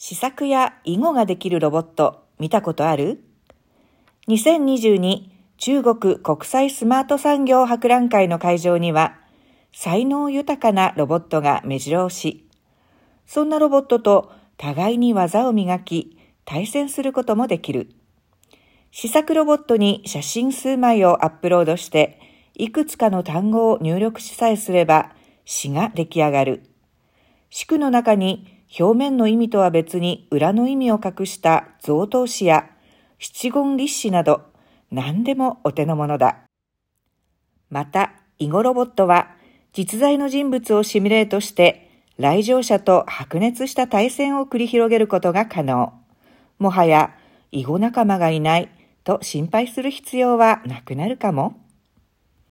試作や囲碁ができるロボット見たことある ?2022 中国国際スマート産業博覧会の会場には才能豊かなロボットが目白押し。そんなロボットと互いに技を磨き対戦することもできる。試作ロボットに写真数枚をアップロードしていくつかの単語を入力しさえすれば詩が出来上がる。詩句の中に表面の意味とは別に裏の意味を隠した贈答詞や七言立詞など何でもお手の物だ。また、囲碁ロボットは実在の人物をシミュレートして来場者と白熱した対戦を繰り広げることが可能。もはや囲碁仲間がいないと心配する必要はなくなるかも。